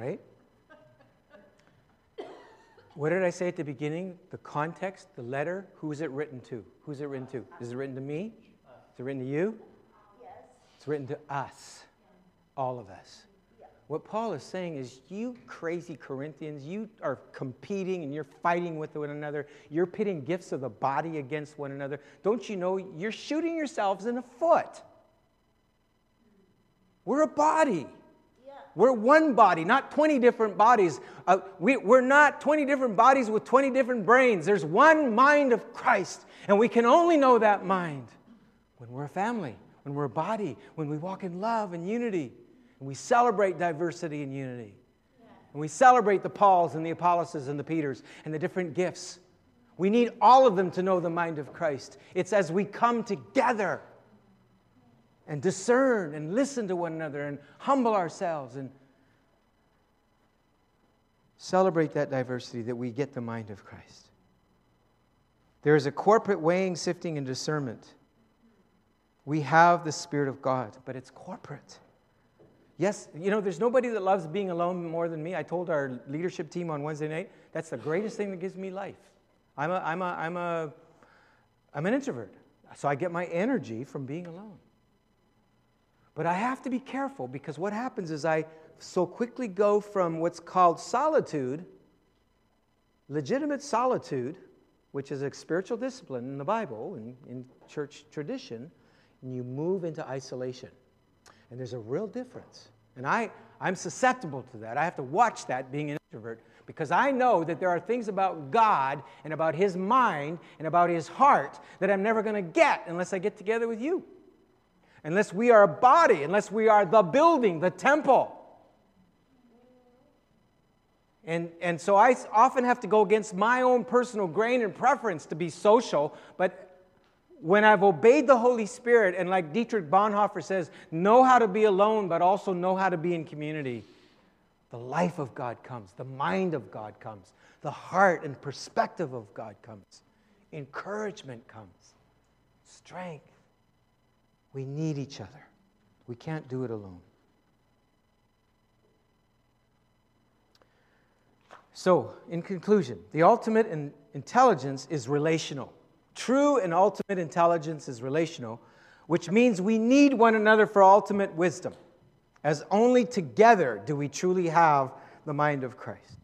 Right? What did I say at the beginning? The context, the letter, who is it written to? Who's it written to? Is it written to me? Is it written to you? Yes. It's written to us, all of us. What Paul is saying is, you crazy Corinthians, you are competing and you're fighting with one another. You're pitting gifts of the body against one another. Don't you know you're shooting yourselves in the foot? We're a body. We're one body, not 20 different bodies. Uh, we, we're not 20 different bodies with 20 different brains. There's one mind of Christ, and we can only know that mind when we're a family, when we're a body, when we walk in love and unity, and we celebrate diversity and unity. And we celebrate the Pauls and the Apollos and the Peters and the different gifts. We need all of them to know the mind of Christ. It's as we come together and discern and listen to one another and humble ourselves and celebrate that diversity that we get the mind of Christ. There is a corporate weighing, sifting, and discernment. We have the Spirit of God, but it's corporate. Yes, you know, there's nobody that loves being alone more than me. I told our leadership team on Wednesday night, that's the greatest thing that gives me life. I'm, a, I'm, a, I'm, a, I'm an introvert, so I get my energy from being alone. But I have to be careful because what happens is I so quickly go from what's called solitude, legitimate solitude, which is a spiritual discipline in the Bible and in church tradition, and you move into isolation. And there's a real difference. And I, I'm susceptible to that. I have to watch that being an introvert because I know that there are things about God and about His mind and about His heart that I'm never going to get unless I get together with you unless we are a body, unless we are the building, the temple. And, and so I often have to go against my own personal grain and preference to be social, but when I've obeyed the Holy Spirit, and like Dietrich Bonhoeffer says, know how to be alone, but also know how to be in community, the life of God comes, the mind of God comes, the heart and perspective of God comes, encouragement comes, strength. We need each other. We can't do it alone. So, in conclusion, the ultimate in intelligence is relational. True and ultimate intelligence is relational, which means we need one another for ultimate wisdom, as only together do we truly have the mind of Christ.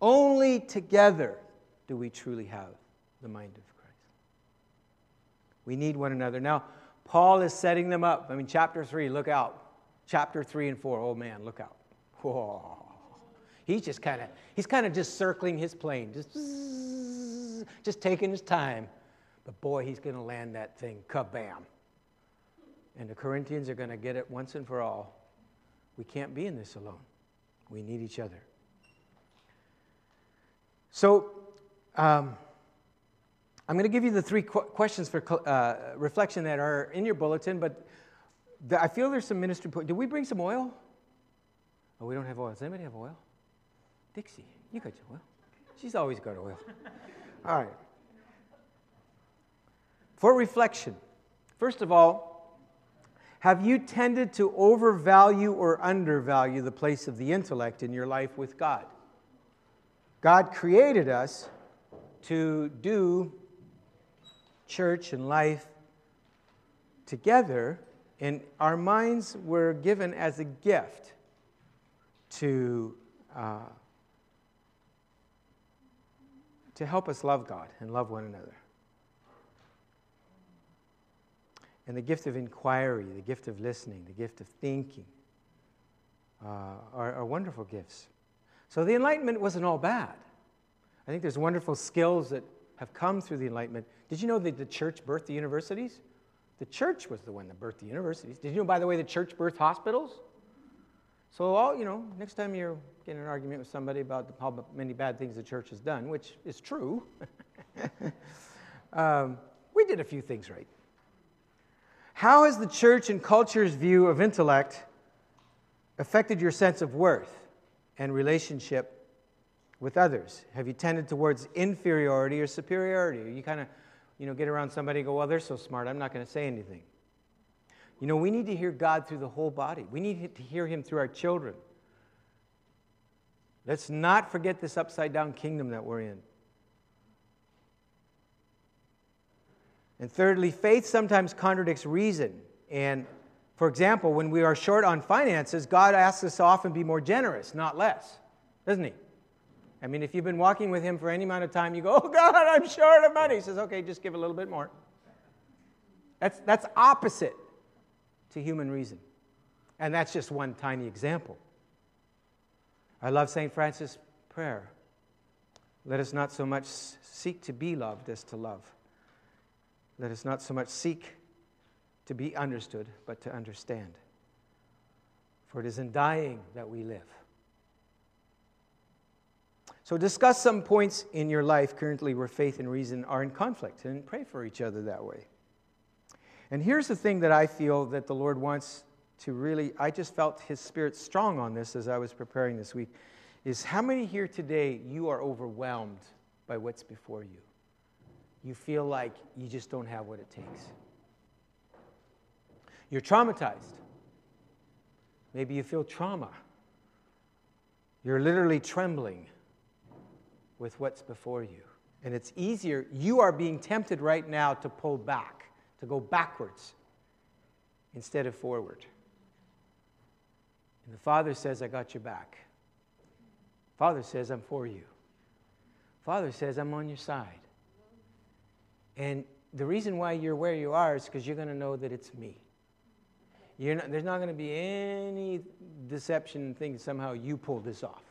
Only together do we truly have the mind of Christ. We need one another. Now, Paul is setting them up. I mean, chapter 3, look out. Chapter 3 and 4, oh man, look out. Whoa. He's just kind of, he's kind of just circling his plane, just, just taking his time. But boy, he's going to land that thing, kabam. And the Corinthians are going to get it once and for all. We can't be in this alone. We need each other. So, um, I'm going to give you the three qu- questions for uh, reflection that are in your bulletin, but the, I feel there's some ministry. Po- Did we bring some oil? Oh, we don't have oil. Does anybody have oil? Dixie, you got oil. She's always got oil. All right. For reflection, first of all, have you tended to overvalue or undervalue the place of the intellect in your life with God? God created us to do church and life together, and our minds were given as a gift to, uh, to help us love God and love one another. And the gift of inquiry, the gift of listening, the gift of thinking uh, are, are wonderful gifts. So the Enlightenment wasn't all bad. I think there's wonderful skills that have come through the Enlightenment. Did you know that the church birthed the universities? The church was the one that birthed the universities. Did you know, by the way, the church birthed hospitals? So, all, you know, next time you're getting an argument with somebody about the, how many bad things the church has done, which is true, um, we did a few things right. How has the church and culture's view of intellect affected your sense of worth and relationship with others? Have you tended towards inferiority or superiority? Or you kind of, you know, get around somebody and go, well, they're so smart, I'm not going to say anything. You know, we need to hear God through the whole body. We need to hear Him through our children. Let's not forget this upside down kingdom that we're in. And thirdly, faith sometimes contradicts reason. And for example, when we are short on finances, God asks us to often be more generous, not less, doesn't He? I mean, if you've been walking with him for any amount of time, you go, Oh God, I'm short of money. He says, Okay, just give a little bit more. That's, that's opposite to human reason. And that's just one tiny example. I love St. Francis' prayer. Let us not so much seek to be loved as to love. Let us not so much seek to be understood, but to understand. For it is in dying that we live. So, discuss some points in your life currently where faith and reason are in conflict and pray for each other that way. And here's the thing that I feel that the Lord wants to really, I just felt His Spirit strong on this as I was preparing this week, is how many here today you are overwhelmed by what's before you? You feel like you just don't have what it takes. You're traumatized. Maybe you feel trauma. You're literally trembling with what's before you. And it's easier. You are being tempted right now to pull back, to go backwards instead of forward. And the Father says, I got your back. Father says, I'm for you. Father says, I'm on your side. And the reason why you're where you are is because you're going to know that it's me. Not, there's not going to be any deception and think somehow you pulled this off.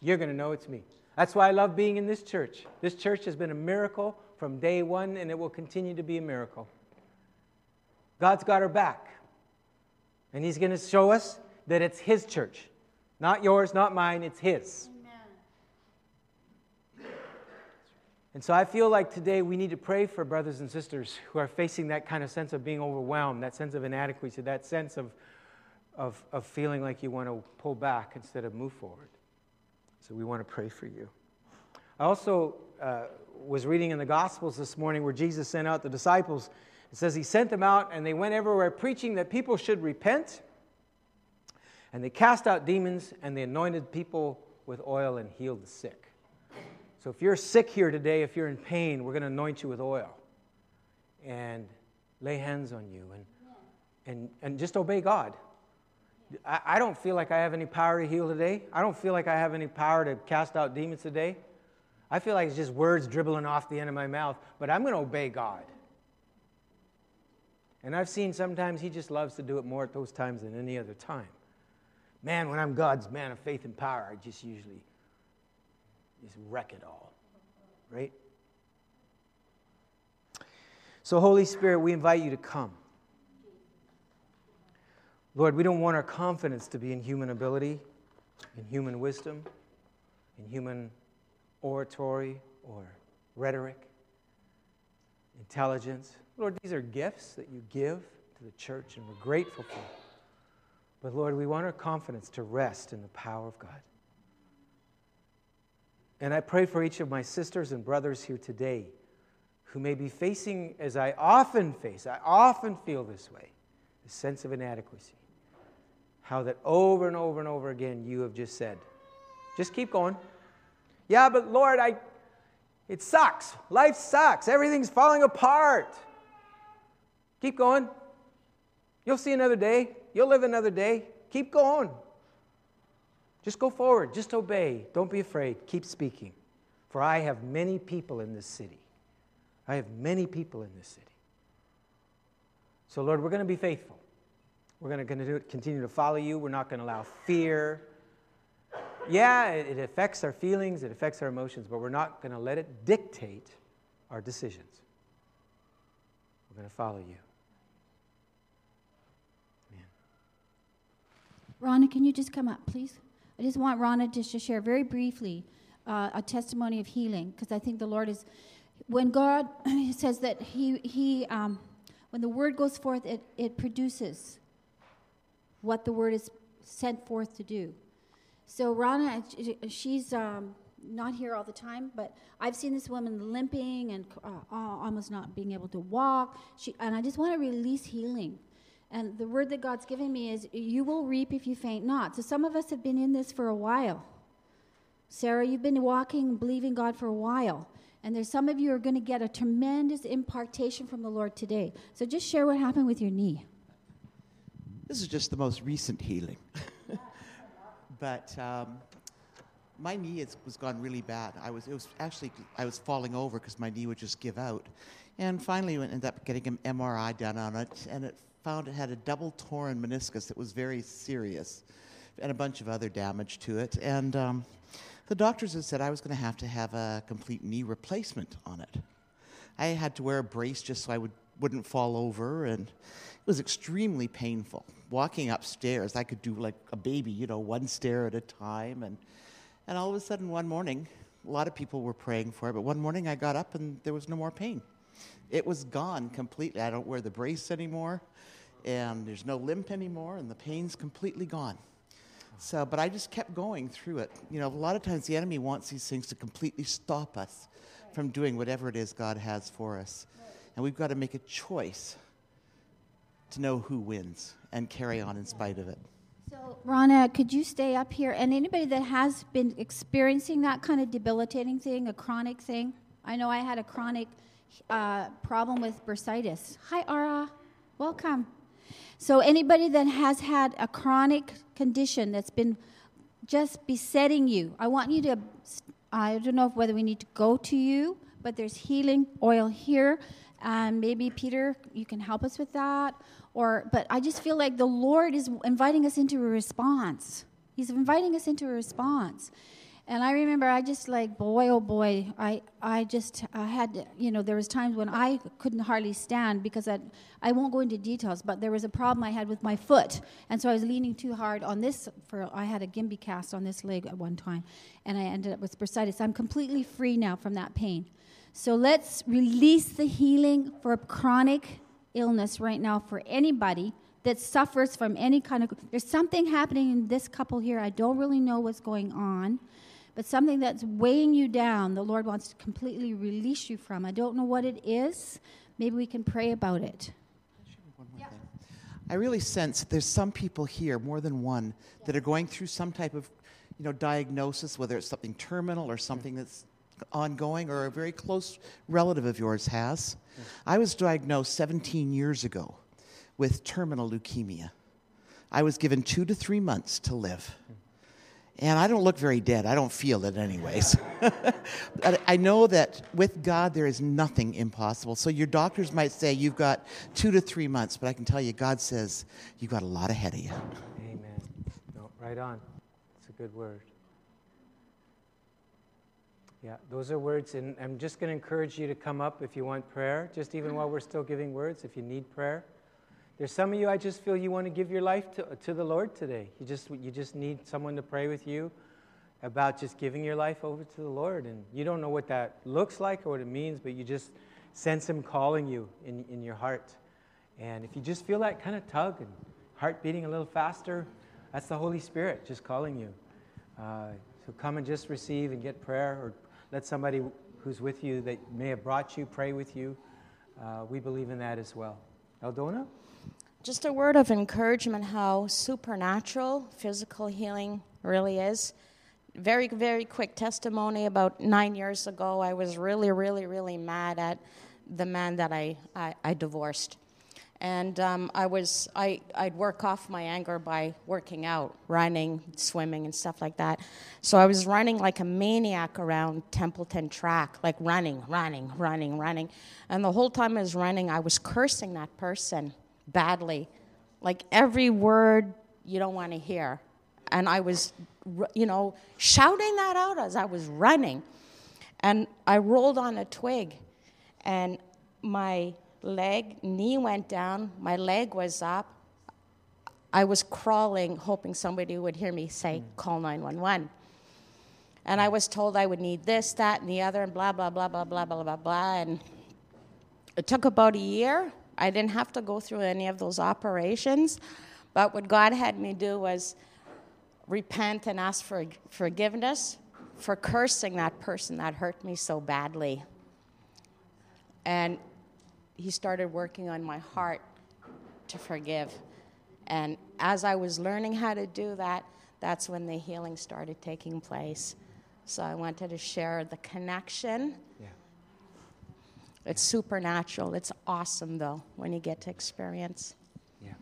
You're going to know it's me. That's why I love being in this church. This church has been a miracle from day one, and it will continue to be a miracle. God's got our back. And He's going to show us that it's His church. Not yours, not mine, it's His. And so I feel like today we need to pray for brothers and sisters who are facing that kind of sense of being overwhelmed, that sense of inadequacy, that sense of, of, of feeling like you want to pull back instead of move forward. So we want to pray for you. I also uh, was reading in the Gospels this morning where Jesus sent out the disciples. It says he sent them out and they went everywhere preaching that people should repent. And they cast out demons and they anointed people with oil and healed the sick. So if you're sick here today, if you're in pain, we're going to anoint you with oil and lay hands on you and, and, and just obey God. I, don't feel like I have any power to heal today. I don't feel like I have any power to cast out demons today. I feel like it's just words dribbling off the end of my mouth, but I'm going to obey God. And I've seen sometimes He just loves to do it more at those times than any other time. Man, when I'm God's man of faith and power, I just usually just wreck it all, right? So, Holy Spirit, we invite you to come. Lord, we don't want our confidence to be in human ability, in human wisdom, in human oratory or rhetoric, intelligence. Lord, these are gifts that you give to the church, and we're grateful for. But Lord, we want our confidence to rest in the power of God. And I pray for each of my sisters and brothers here today who may be facing, as I often face, I often feel this way, a sense of inadequacy. How that over and over and over again you have just said, just keep going. Yeah, but Lord, I it sucks. Life sucks. Everything's falling apart. Keep going. You'll see another day. You'll live another day. Keep going. Just go forward. Just obey. Don't be afraid. Keep speaking. For I have many people in this city. I have many people in this city. So, Lord, we're going to be faithful. We're going to continue to follow you. We're not going to allow fear. Yeah, it affects our feelings, it affects our emotions, but we're not going to let it dictate our decisions. We're going to follow you. Rhonda, can you just come up, please? I just want Rhonda just to share very briefly uh, a testimony of healing because I think the Lord is, when God says that He, he um, when the word goes forth, it, it produces what the word is sent forth to do. So Rana, she's um, not here all the time, but I've seen this woman limping and uh, almost not being able to walk. She, and I just want to release healing. And the word that God's given me is, you will reap if you faint not. So some of us have been in this for a while. Sarah, you've been walking, believing God for a while. And there's some of you are going to get a tremendous impartation from the Lord today. So just share what happened with your knee. This is just the most recent healing. but um, my knee is, was gone really bad. I was, it was actually, I was falling over because my knee would just give out. And finally, we ended up getting an MRI done on it, and it found it had a double torn meniscus that was very serious and a bunch of other damage to it. And um, the doctors had said I was going to have to have a complete knee replacement on it. I had to wear a brace just so I would, wouldn't fall over, and was extremely painful. Walking upstairs, I could do like a baby, you know, one stair at a time. And, and all of a sudden, one morning, a lot of people were praying for it, but one morning I got up and there was no more pain. It was gone completely. I don't wear the brace anymore and there's no limp anymore, and the pain's completely gone. So, but I just kept going through it. You know, a lot of times the enemy wants these things to completely stop us from doing whatever it is God has for us. And we've got to make a choice to know who wins and carry on in spite of it. So, Rana, could you stay up here? And anybody that has been experiencing that kind of debilitating thing, a chronic thing, I know I had a chronic uh, problem with bursitis. Hi, Ara. Welcome. So, anybody that has had a chronic condition that's been just besetting you, I want you to, I don't know whether we need to go to you, but there's healing oil here. And maybe, Peter, you can help us with that. Or, but I just feel like the Lord is inviting us into a response. He's inviting us into a response. And I remember I just like, boy, oh boy, I, I just, I had, you know, there was times when I couldn't hardly stand because I, I won't go into details, but there was a problem I had with my foot. And so I was leaning too hard on this, for I had a Gimby cast on this leg at one time. And I ended up with bursitis. I'm completely free now from that pain. So let's release the healing for chronic illness right now for anybody that suffers from any kind of there's something happening in this couple here i don't really know what's going on but something that's weighing you down, the Lord wants to completely release you from. I don't know what it is. Maybe we can pray about it. Yeah. I really sense there's some people here, more than one, that are going through some type of you know, diagnosis, whether it's something terminal or something that's ongoing or a very close relative of yours has. I was diagnosed 17 years ago with terminal leukemia. I was given two to three months to live. Hmm. And I don't look very dead. I don't feel it, anyways. but I know that with God, there is nothing impossible. So your doctors might say you've got two to three months, but I can tell you, God says you've got a lot ahead of you. Amen. No, right on. It's a good word. Yeah, those are words, and I'm just going to encourage you to come up if you want prayer, just even while we're still giving words, if you need prayer. There's some of you I just feel you want to give your life to, to the Lord today. You just, you just need someone to pray with you about just giving your life over to the Lord. And you don't know what that looks like or what it means, but you just sense Him calling you in, in your heart. And if you just feel that kind of tug and heart beating a little faster, that's the Holy Spirit just calling you. Uh, so come and just receive and get prayer, or let somebody who's with you that may have brought you pray with you. Uh, we believe in that as well. Eldona? Just a word of encouragement how supernatural physical healing really is. Very, very quick testimony about nine years ago, I was really, really, really mad at the man that I, I, I divorced. And um, I was, I, I'd work off my anger by working out, running, swimming, and stuff like that. So I was running like a maniac around Templeton track, like running, running, running, running. And the whole time I was running, I was cursing that person badly, like every word you don't want to hear. And I was, you know, shouting that out as I was running. And I rolled on a twig, and my leg, knee went down, my leg was up. I was crawling, hoping somebody would hear me say, hmm. call 911. And I was told I would need this, that, and the other, and blah, blah, blah, blah, blah, blah, blah, blah. And it took about a year I didn't have to go through any of those operations. But what God had me do was repent and ask for forgiveness for cursing that person that hurt me so badly. And He started working on my heart to forgive. And as I was learning how to do that, that's when the healing started taking place. So I wanted to share the connection Yeah. it's supernatural. It's awesome, though, when you get to experience. Yeah.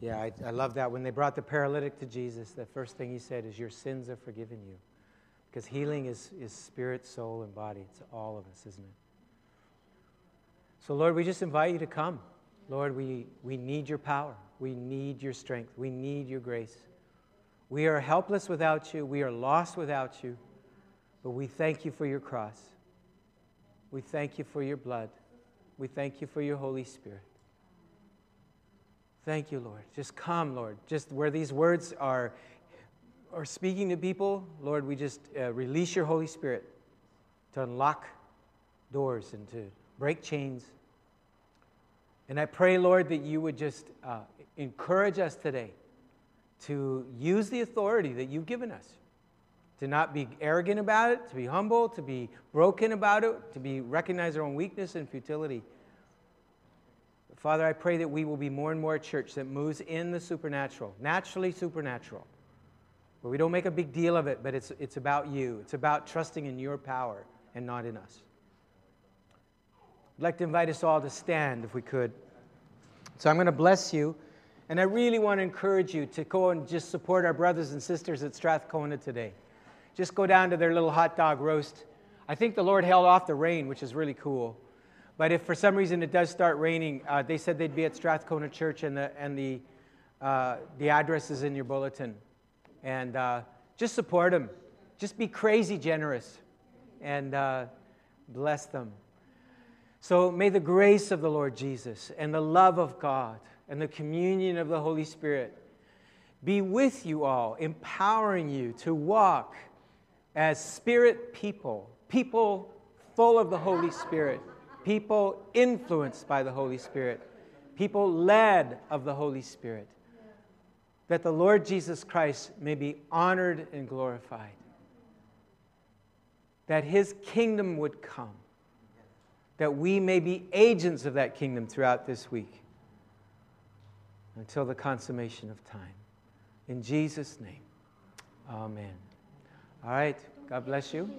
Yeah, I, I love that. When they brought the paralytic to Jesus, the first thing he said is, Your sins are forgiven you. Because healing is, is spirit, soul, and body. It's all of us, isn't it? So, Lord, we just invite you to come. Lord, we, we need your power. We need your strength. We need your grace. We are helpless without you. We are lost without you. But we thank you for your cross. We thank you for your blood. We thank you for your Holy Spirit. Thank you, Lord. Just come, Lord. Just where these words are, are speaking to people, Lord, we just uh, release your Holy Spirit to unlock doors and to break chains. And I pray, Lord, that you would just uh, encourage us today to use the authority that you've given us to not be arrogant about it, to be humble, to be broken about it, to be recognize our own weakness and futility. Father, I pray that we will be more and more a church that moves in the supernatural, naturally supernatural, where we don't make a big deal of it, but it's, it's about you. It's about trusting in your power and not in us. I'd like to invite us all to stand if we could. So I'm going to bless you, and I really want to encourage you to go and just support our brothers and sisters at Strathcona today just go down to their little hot dog roast. I think the Lord held off the rain, which is really cool. But if for some reason it does start raining, uh, they said they'd be at Strathcona Church, and the, and the, uh, the address is in your bulletin. And uh, just support them. just be crazy generous and uh, bless them. So may the grace of the Lord Jesus and the love of God and the communion of the Holy Spirit be with you all, empowering you to walk as spirit people, people full of the Holy Spirit, people influenced by the Holy Spirit, people led of the Holy Spirit, that the Lord Jesus Christ may be honored and glorified, that his kingdom would come, that we may be agents of that kingdom throughout this week until the consummation of time. In Jesus' name, amen. All right, God bless you.